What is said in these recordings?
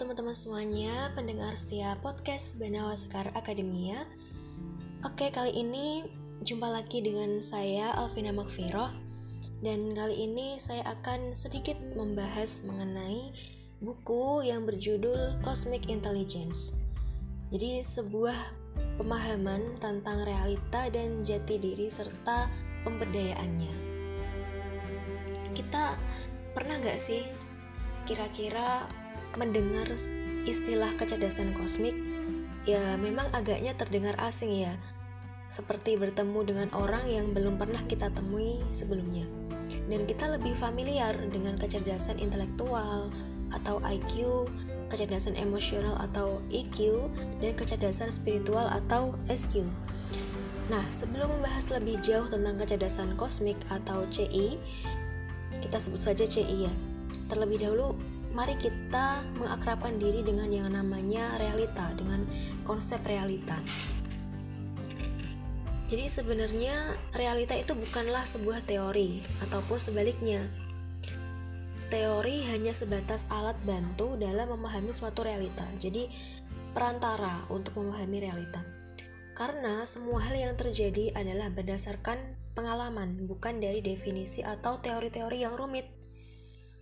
teman-teman semuanya, pendengar setia podcast Banawa Sekar Akademia. Oke, kali ini jumpa lagi dengan saya Alvina Makfiroh dan kali ini saya akan sedikit membahas mengenai buku yang berjudul Cosmic Intelligence. Jadi sebuah pemahaman tentang realita dan jati diri serta pemberdayaannya. Kita pernah gak sih kira-kira mendengar istilah kecerdasan kosmik, ya memang agaknya terdengar asing ya, seperti bertemu dengan orang yang belum pernah kita temui sebelumnya. Dan kita lebih familiar dengan kecerdasan intelektual atau IQ, kecerdasan emosional atau EQ, dan kecerdasan spiritual atau SQ. Nah, sebelum membahas lebih jauh tentang kecerdasan kosmik atau CI, kita sebut saja CI ya. Terlebih dahulu mari kita mengakrabkan diri dengan yang namanya realita, dengan konsep realita. Jadi sebenarnya realita itu bukanlah sebuah teori ataupun sebaliknya. Teori hanya sebatas alat bantu dalam memahami suatu realita. Jadi perantara untuk memahami realita. Karena semua hal yang terjadi adalah berdasarkan pengalaman, bukan dari definisi atau teori-teori yang rumit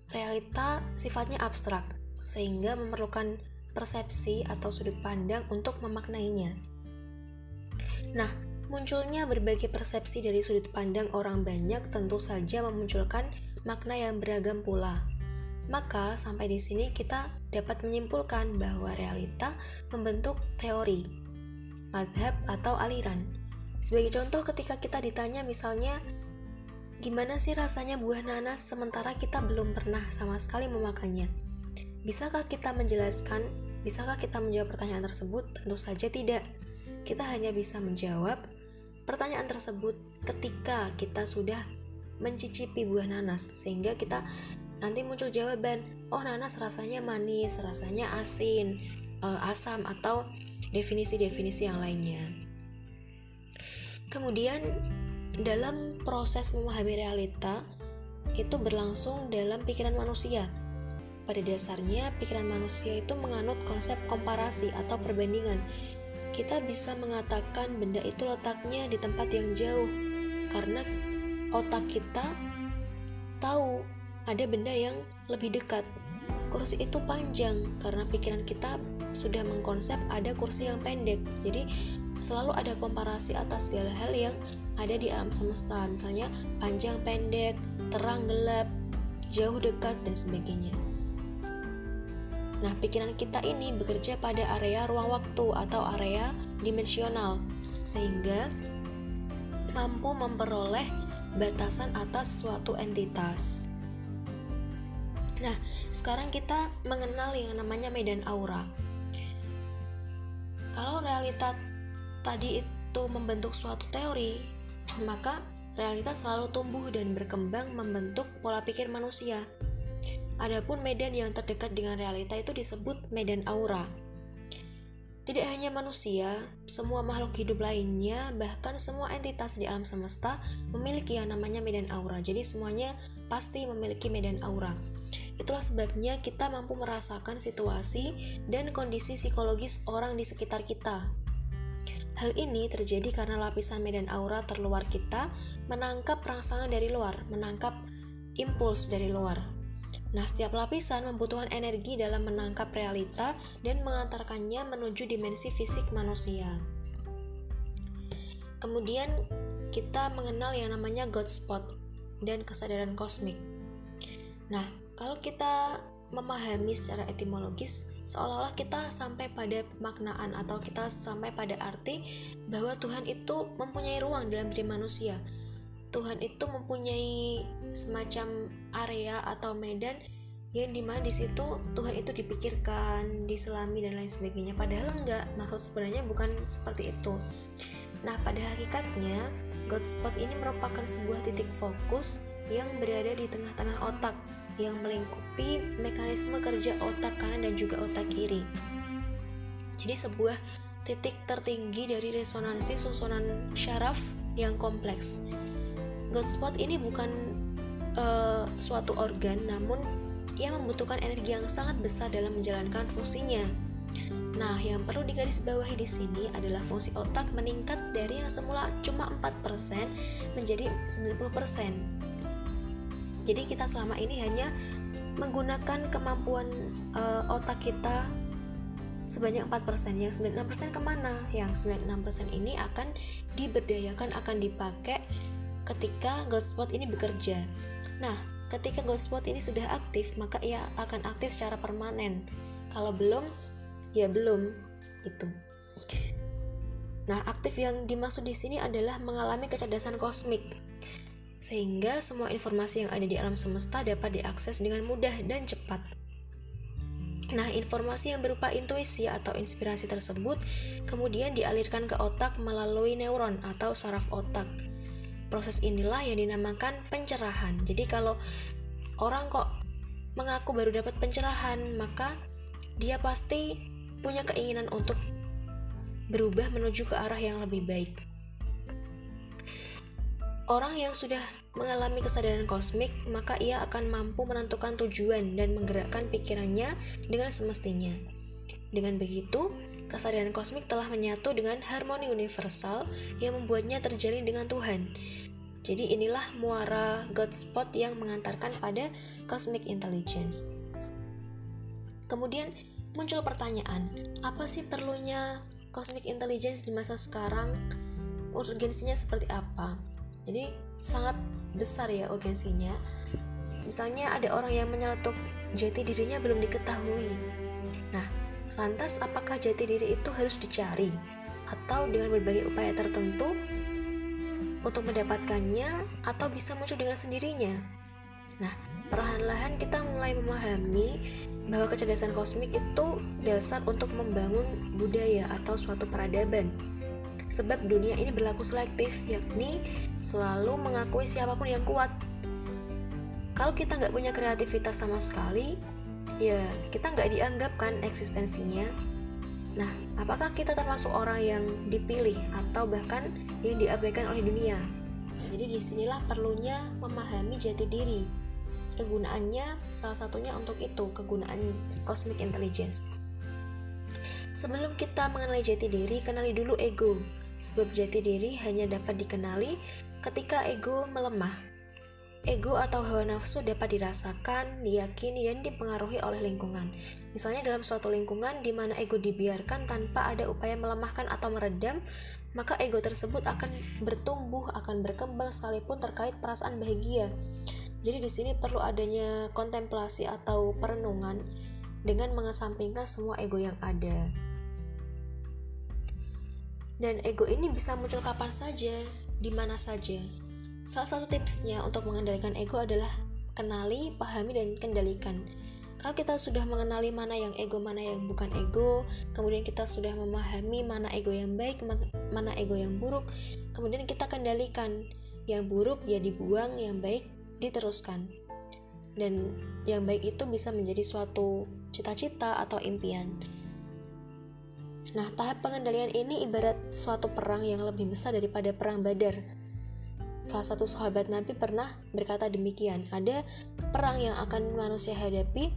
realita sifatnya abstrak, sehingga memerlukan persepsi atau sudut pandang untuk memaknainya. Nah, munculnya berbagai persepsi dari sudut pandang orang banyak tentu saja memunculkan makna yang beragam pula. Maka, sampai di sini kita dapat menyimpulkan bahwa realita membentuk teori, madhab, atau aliran. Sebagai contoh, ketika kita ditanya misalnya, Gimana sih rasanya buah nanas sementara kita belum pernah sama sekali memakannya? Bisakah kita menjelaskan? Bisakah kita menjawab pertanyaan tersebut? Tentu saja tidak. Kita hanya bisa menjawab pertanyaan tersebut ketika kita sudah mencicipi buah nanas sehingga kita nanti muncul jawaban, oh nanas rasanya manis, rasanya asin, uh, asam atau definisi-definisi yang lainnya. Kemudian dalam proses memahami realita itu berlangsung dalam pikiran manusia. Pada dasarnya, pikiran manusia itu menganut konsep komparasi atau perbandingan. Kita bisa mengatakan benda itu letaknya di tempat yang jauh karena otak kita tahu ada benda yang lebih dekat. Kursi itu panjang karena pikiran kita sudah mengkonsep ada kursi yang pendek. Jadi selalu ada komparasi atas segala hal yang ada di alam semesta, misalnya panjang pendek, terang gelap, jauh dekat, dan sebagainya. Nah, pikiran kita ini bekerja pada area ruang waktu atau area dimensional, sehingga mampu memperoleh batasan atas suatu entitas. Nah, sekarang kita mengenal yang namanya medan aura. Kalau realita tadi itu membentuk suatu teori, maka realitas selalu tumbuh dan berkembang membentuk pola pikir manusia. Adapun medan yang terdekat dengan realita itu disebut medan aura. Tidak hanya manusia, semua makhluk hidup lainnya, bahkan semua entitas di alam semesta memiliki yang namanya medan aura. Jadi semuanya pasti memiliki medan aura. Itulah sebabnya kita mampu merasakan situasi dan kondisi psikologis orang di sekitar kita. Hal ini terjadi karena lapisan medan aura terluar kita menangkap rangsangan dari luar, menangkap impuls dari luar. Nah, setiap lapisan membutuhkan energi dalam menangkap realita dan mengantarkannya menuju dimensi fisik manusia. Kemudian, kita mengenal yang namanya God spot dan kesadaran kosmik. Nah, kalau kita memahami secara etimologis seolah-olah kita sampai pada maknaan atau kita sampai pada arti bahwa Tuhan itu mempunyai ruang dalam diri manusia. Tuhan itu mempunyai semacam area atau medan yang di mana di situ Tuhan itu dipikirkan, diselami dan lain sebagainya. Padahal enggak, maksud sebenarnya bukan seperti itu. Nah, pada hakikatnya God spot ini merupakan sebuah titik fokus yang berada di tengah-tengah otak yang melingkupi mekanisme kerja otak kanan dan juga otak kiri. Jadi sebuah titik tertinggi dari resonansi susunan syaraf yang kompleks. God spot ini bukan uh, suatu organ, namun ia membutuhkan energi yang sangat besar dalam menjalankan fungsinya. Nah, yang perlu digarisbawahi di sini adalah fungsi otak meningkat dari yang semula cuma 4% menjadi 90%. Jadi kita selama ini hanya menggunakan kemampuan uh, otak kita sebanyak 4%. Yang 96% ke mana? Yang 96% ini akan diberdayakan, akan dipakai ketika Godspot ini bekerja. Nah, ketika Godspot ini sudah aktif, maka ia akan aktif secara permanen. Kalau belum, ya belum gitu. Nah, aktif yang dimaksud di sini adalah mengalami kecerdasan kosmik. Sehingga semua informasi yang ada di alam semesta dapat diakses dengan mudah dan cepat. Nah, informasi yang berupa intuisi atau inspirasi tersebut kemudian dialirkan ke otak melalui neuron atau saraf otak. Proses inilah yang dinamakan pencerahan. Jadi kalau orang kok mengaku baru dapat pencerahan, maka dia pasti punya keinginan untuk berubah menuju ke arah yang lebih baik. Orang yang sudah mengalami kesadaran kosmik, maka ia akan mampu menentukan tujuan dan menggerakkan pikirannya dengan semestinya. Dengan begitu, kesadaran kosmik telah menyatu dengan harmoni universal yang membuatnya terjalin dengan Tuhan. Jadi inilah muara God Spot yang mengantarkan pada cosmic intelligence. Kemudian muncul pertanyaan, apa sih perlunya cosmic intelligence di masa sekarang? Urgensinya seperti apa? Jadi sangat besar ya urgensinya. Misalnya ada orang yang menyeletuk jati dirinya belum diketahui. Nah, lantas apakah jati diri itu harus dicari atau dengan berbagai upaya tertentu untuk mendapatkannya atau bisa muncul dengan sendirinya? Nah, perlahan-lahan kita mulai memahami bahwa kecerdasan kosmik itu dasar untuk membangun budaya atau suatu peradaban. Sebab dunia ini berlaku selektif, yakni selalu mengakui siapa pun yang kuat. Kalau kita nggak punya kreativitas sama sekali, ya kita nggak dianggap kan eksistensinya. Nah, apakah kita termasuk orang yang dipilih atau bahkan yang diabaikan oleh dunia? Jadi di sinilah perlunya memahami jati diri, kegunaannya salah satunya untuk itu kegunaan cosmic intelligence sebelum kita mengenali jati diri kenali dulu ego sebab jati diri hanya dapat dikenali ketika ego melemah Ego atau hawa nafsu dapat dirasakan, diyakini, dan dipengaruhi oleh lingkungan. Misalnya dalam suatu lingkungan di mana ego dibiarkan tanpa ada upaya melemahkan atau meredam, maka ego tersebut akan bertumbuh, akan berkembang sekalipun terkait perasaan bahagia. Jadi di sini perlu adanya kontemplasi atau perenungan dengan mengesampingkan semua ego yang ada. Dan ego ini bisa muncul kapan saja, di mana saja. Salah satu tipsnya untuk mengendalikan ego adalah kenali, pahami, dan kendalikan. Kalau kita sudah mengenali mana yang ego, mana yang bukan ego, kemudian kita sudah memahami mana ego yang baik, mana ego yang buruk, kemudian kita kendalikan. Yang buruk ya dibuang, yang baik diteruskan dan yang baik itu bisa menjadi suatu cita-cita atau impian. Nah, tahap pengendalian ini ibarat suatu perang yang lebih besar daripada perang Badar. Salah satu sahabat Nabi pernah berkata demikian, ada perang yang akan manusia hadapi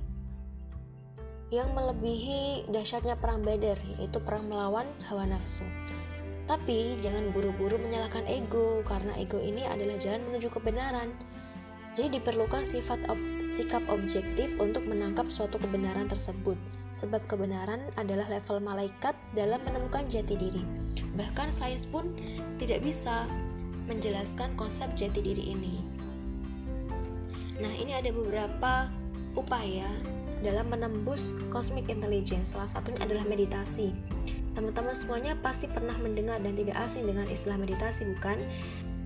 yang melebihi dahsyatnya perang Badar, yaitu perang melawan hawa nafsu. Tapi jangan buru-buru menyalahkan ego, karena ego ini adalah jalan menuju kebenaran. Jadi diperlukan sifat ob sikap objektif untuk menangkap suatu kebenaran tersebut. Sebab kebenaran adalah level malaikat dalam menemukan jati diri. Bahkan sains pun tidak bisa menjelaskan konsep jati diri ini. Nah, ini ada beberapa upaya dalam menembus cosmic intelligence. Salah satunya adalah meditasi. Teman-teman semuanya pasti pernah mendengar dan tidak asing dengan istilah meditasi, bukan?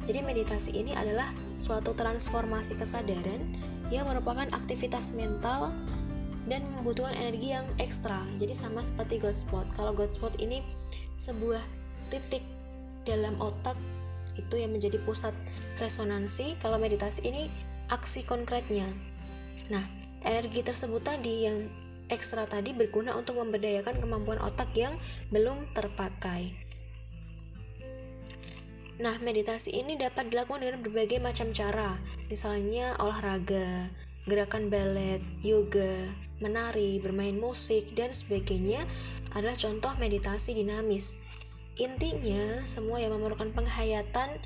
Jadi meditasi ini adalah suatu transformasi kesadaran yang merupakan aktivitas mental dan membutuhkan energi yang ekstra. Jadi sama seperti God spot. Kalau God spot ini sebuah titik dalam otak itu yang menjadi pusat resonansi. Kalau meditasi ini aksi konkretnya. Nah, energi tersebut tadi yang ekstra tadi berguna untuk memberdayakan kemampuan otak yang belum terpakai. Nah, meditasi ini dapat dilakukan dengan berbagai macam cara, misalnya olahraga, gerakan ballet, yoga, menari, bermain musik, dan sebagainya adalah contoh meditasi dinamis. Intinya, semua yang memerlukan penghayatan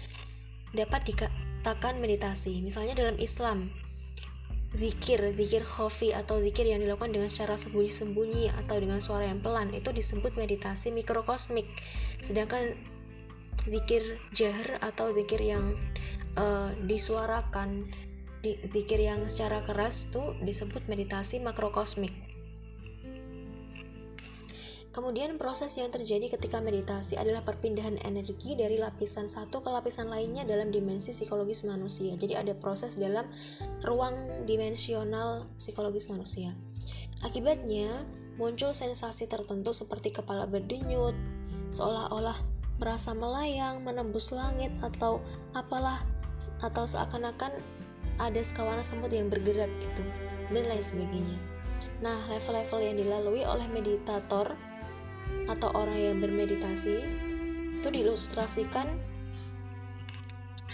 dapat dikatakan meditasi. Misalnya dalam Islam, zikir, zikir hofi atau zikir yang dilakukan dengan secara sembunyi-sembunyi atau dengan suara yang pelan itu disebut meditasi mikrokosmik. Sedangkan zikir jahar atau zikir yang uh, disuarakan di zikir yang secara keras tuh disebut meditasi makrokosmik. Kemudian proses yang terjadi ketika meditasi adalah perpindahan energi dari lapisan satu ke lapisan lainnya dalam dimensi psikologis manusia. Jadi ada proses dalam ruang dimensional psikologis manusia. Akibatnya muncul sensasi tertentu seperti kepala berdenyut, seolah-olah merasa melayang, menembus langit atau apalah atau seakan-akan ada sekawanan semut yang bergerak gitu dan lain sebagainya. Nah, level-level yang dilalui oleh meditator atau orang yang bermeditasi itu diilustrasikan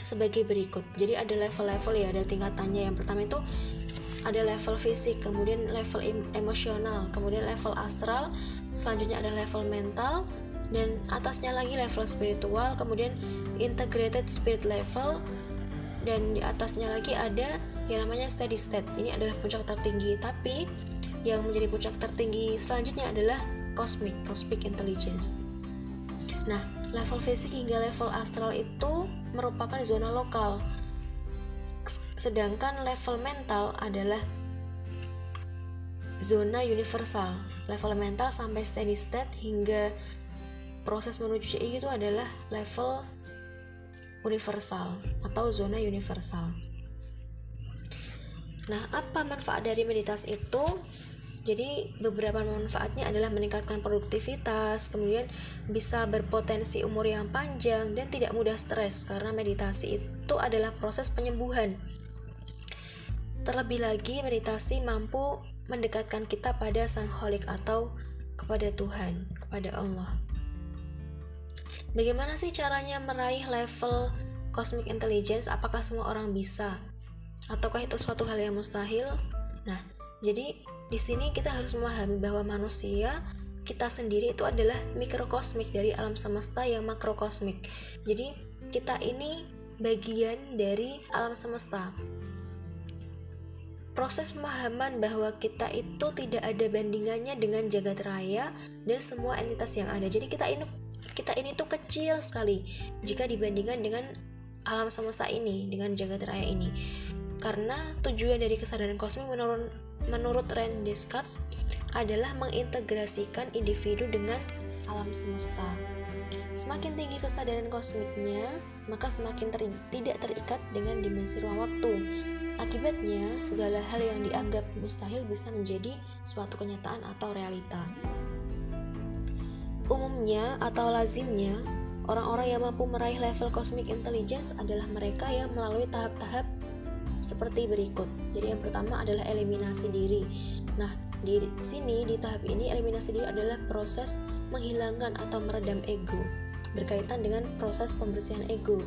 sebagai berikut. Jadi ada level-level ya, ada tingkatannya. Yang pertama itu ada level fisik, kemudian level emosional, kemudian level astral, selanjutnya ada level mental, dan atasnya lagi level spiritual, kemudian integrated spirit level, dan di atasnya lagi ada yang namanya steady state. Ini adalah puncak tertinggi. Tapi yang menjadi puncak tertinggi selanjutnya adalah cosmic cosmic intelligence. Nah level fisik hingga level astral itu merupakan zona lokal. Sedangkan level mental adalah zona universal. Level mental sampai steady state hingga proses menuju CI itu adalah level universal atau zona universal. Nah, apa manfaat dari meditasi itu? Jadi, beberapa manfaatnya adalah meningkatkan produktivitas, kemudian bisa berpotensi umur yang panjang dan tidak mudah stres karena meditasi itu adalah proses penyembuhan. Terlebih lagi, meditasi mampu mendekatkan kita pada Sang Holik atau kepada Tuhan, kepada Allah. Bagaimana sih caranya meraih level cosmic intelligence? Apakah semua orang bisa? Ataukah itu suatu hal yang mustahil? Nah, jadi di sini kita harus memahami bahwa manusia kita sendiri itu adalah mikrokosmik dari alam semesta yang makrokosmik. Jadi kita ini bagian dari alam semesta. Proses pemahaman bahwa kita itu tidak ada bandingannya dengan jagat raya dan semua entitas yang ada. Jadi kita ini kita ini tuh kecil sekali jika dibandingkan dengan alam semesta ini dengan jagat raya ini karena tujuan dari kesadaran kosmik menurut menurut Rand Descartes adalah mengintegrasikan individu dengan alam semesta. Semakin tinggi kesadaran kosmiknya, maka semakin ter tidak terikat dengan dimensi ruang waktu. Akibatnya, segala hal yang dianggap mustahil bisa menjadi suatu kenyataan atau realita. Umumnya atau lazimnya, orang-orang yang mampu meraih level cosmic intelligence adalah mereka yang melalui tahap-tahap seperti berikut. Jadi yang pertama adalah eliminasi diri. Nah, di sini di tahap ini eliminasi diri adalah proses menghilangkan atau meredam ego berkaitan dengan proses pembersihan ego.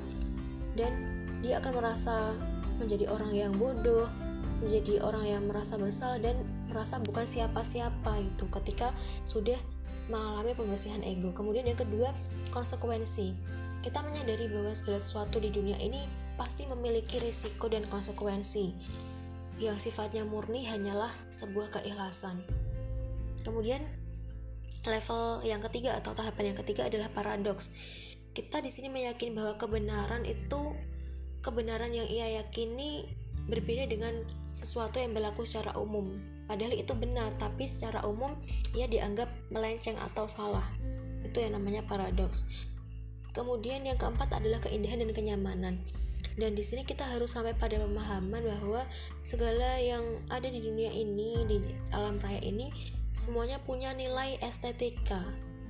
Dan dia akan merasa menjadi orang yang bodoh, menjadi orang yang merasa bersalah dan merasa bukan siapa-siapa gitu ketika sudah mengalami pembersihan ego. Kemudian yang kedua, konsekuensi. Kita menyadari bahwa segala sesuatu di dunia ini pasti memiliki risiko dan konsekuensi. Yang sifatnya murni hanyalah sebuah keikhlasan. Kemudian level yang ketiga atau tahapan yang ketiga adalah paradoks. Kita di sini meyakini bahwa kebenaran itu kebenaran yang ia yakini berbeda dengan sesuatu yang berlaku secara umum Padahal itu benar, tapi secara umum ia dianggap melenceng atau salah. Itu yang namanya paradoks. Kemudian yang keempat adalah keindahan dan kenyamanan. Dan di sini kita harus sampai pada pemahaman bahwa segala yang ada di dunia ini, di alam raya ini, semuanya punya nilai estetika.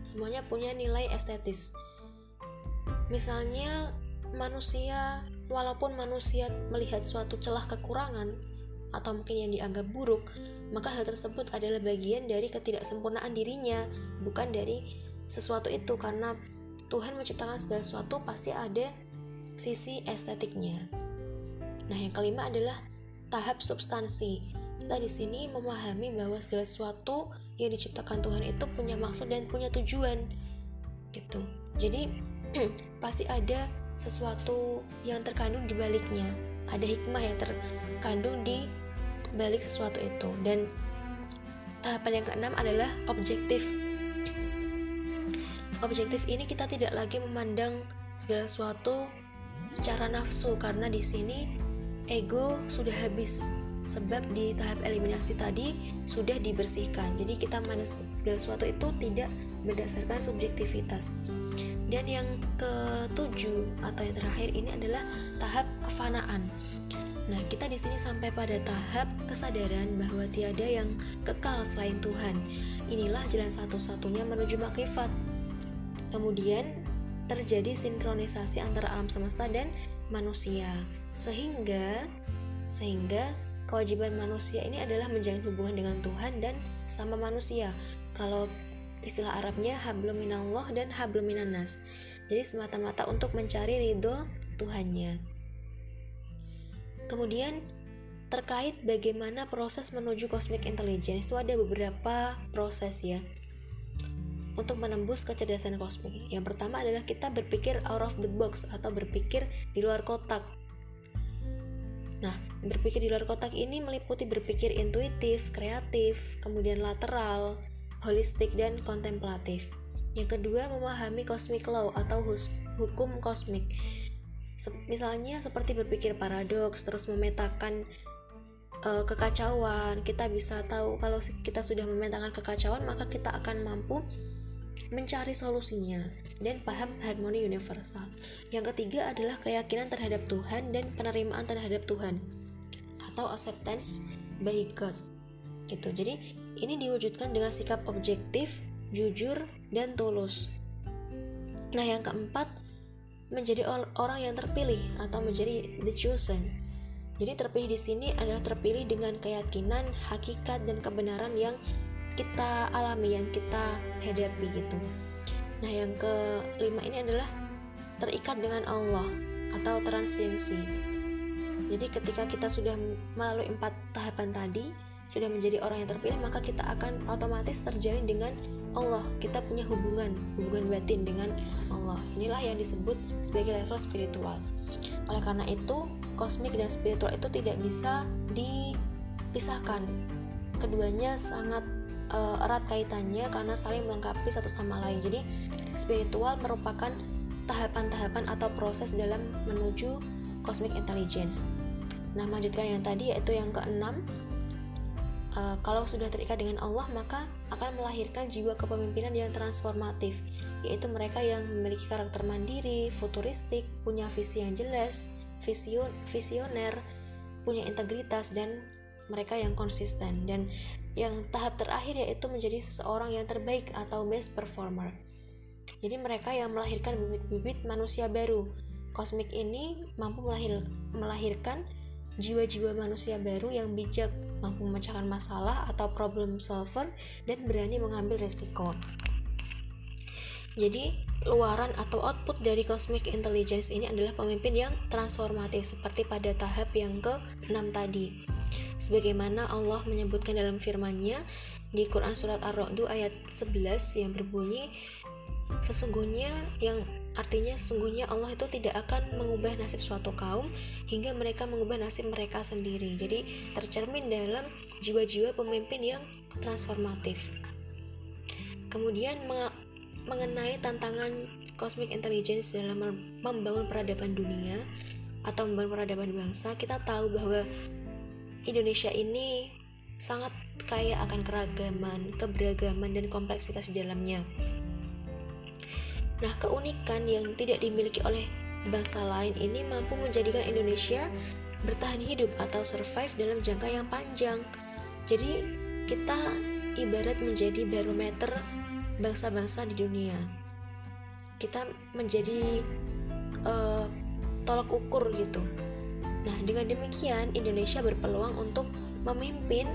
Semuanya punya nilai estetis. Misalnya manusia, walaupun manusia melihat suatu celah kekurangan atau mungkin yang dianggap buruk, maka hal tersebut adalah bagian dari ketidaksempurnaan dirinya, bukan dari sesuatu itu karena Tuhan menciptakan segala sesuatu pasti ada sisi estetiknya. Nah, yang kelima adalah tahap substansi. Kita di sini memahami bahwa segala sesuatu yang diciptakan Tuhan itu punya maksud dan punya tujuan. Gitu. Jadi pasti ada sesuatu yang terkandung di baliknya. Ada hikmah yang terkandung di balik sesuatu itu. Dan tahapan yang keenam adalah objektif. Objektif ini kita tidak lagi memandang segala sesuatu secara nafsu karena di sini ego sudah habis. Sebab di tahap eliminasi tadi sudah dibersihkan. Jadi kita manis segala sesuatu itu tidak berdasarkan subjektivitas dan yang ketujuh atau yang terakhir ini adalah tahap kefanaan Nah, kita di sini sampai pada tahap kesadaran bahwa tiada yang kekal selain Tuhan. Inilah jalan satu-satunya menuju makrifat. Kemudian terjadi sinkronisasi antara alam semesta dan manusia. Sehingga sehingga kewajiban manusia ini adalah menjalin hubungan dengan Tuhan dan sama manusia. Kalau istilah Arabnya hablum minallah dan hablum minannas. Jadi semata-mata untuk mencari ridho Tuhannya. Kemudian terkait bagaimana proses menuju cosmic intelligence itu ada beberapa proses ya untuk menembus kecerdasan kosmik. Yang pertama adalah kita berpikir out of the box atau berpikir di luar kotak. Nah, berpikir di luar kotak ini meliputi berpikir intuitif, kreatif, kemudian lateral, holistik, dan kontemplatif. Yang kedua, memahami cosmic law atau hukum kosmik misalnya seperti berpikir paradoks terus memetakan uh, kekacauan kita bisa tahu kalau kita sudah memetakan kekacauan maka kita akan mampu mencari solusinya dan paham harmoni universal. Yang ketiga adalah keyakinan terhadap Tuhan dan penerimaan terhadap Tuhan atau acceptance by God. Gitu. Jadi ini diwujudkan dengan sikap objektif, jujur, dan tulus. Nah, yang keempat menjadi orang yang terpilih atau menjadi the chosen. Jadi terpilih di sini adalah terpilih dengan keyakinan, hakikat dan kebenaran yang kita alami, yang kita hadapi gitu. Nah, yang kelima ini adalah terikat dengan Allah atau transiensi. Jadi ketika kita sudah melalui empat tahapan tadi, sudah menjadi orang yang terpilih, maka kita akan otomatis terjalin dengan Allah. Kita punya hubungan hubungan batin dengan Allah. Inilah yang disebut sebagai level spiritual. Oleh karena itu kosmik dan spiritual itu tidak bisa dipisahkan. Keduanya sangat uh, erat kaitannya karena saling melengkapi satu sama lain. Jadi spiritual merupakan tahapan-tahapan atau proses dalam menuju cosmic intelligence. Nah melanjutkan yang tadi yaitu yang keenam uh, kalau sudah terikat dengan Allah maka akan melahirkan jiwa kepemimpinan yang transformatif yaitu mereka yang memiliki karakter mandiri, futuristik, punya visi yang jelas, vision, visioner, punya integritas dan mereka yang konsisten dan yang tahap terakhir yaitu menjadi seseorang yang terbaik atau best performer. Jadi mereka yang melahirkan bibit-bibit manusia baru. Kosmik ini mampu melahir, melahirkan jiwa-jiwa manusia baru yang bijak, mampu memecahkan masalah atau problem solver, dan berani mengambil resiko. Jadi, luaran atau output dari cosmic intelligence ini adalah pemimpin yang transformatif seperti pada tahap yang ke-6 tadi. Sebagaimana Allah menyebutkan dalam firman-Nya di Quran surat Ar-Ra'd ayat 11 yang berbunyi sesungguhnya yang Artinya sesungguhnya Allah itu tidak akan mengubah nasib suatu kaum hingga mereka mengubah nasib mereka sendiri. Jadi tercermin dalam jiwa-jiwa pemimpin yang transformatif. Kemudian mengenai tantangan cosmic intelligence dalam membangun peradaban dunia atau membangun peradaban bangsa, kita tahu bahwa Indonesia ini sangat kaya akan keragaman, keberagaman, dan kompleksitas di dalamnya. Nah, keunikan yang tidak dimiliki oleh bangsa lain ini mampu menjadikan Indonesia bertahan hidup atau survive dalam jangka yang panjang. Jadi, kita ibarat menjadi barometer bangsa-bangsa di dunia. Kita menjadi uh, tolak ukur gitu. Nah, dengan demikian Indonesia berpeluang untuk memimpin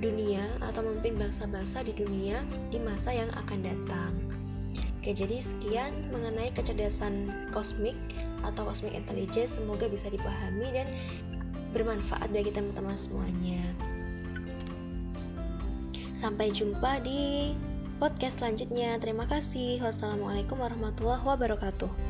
dunia atau memimpin bangsa-bangsa di dunia di masa yang akan datang. Oke, jadi sekian mengenai kecerdasan kosmik atau cosmic intelligence. Semoga bisa dipahami dan bermanfaat bagi teman-teman semuanya. Sampai jumpa di podcast selanjutnya. Terima kasih. Wassalamualaikum warahmatullahi wabarakatuh.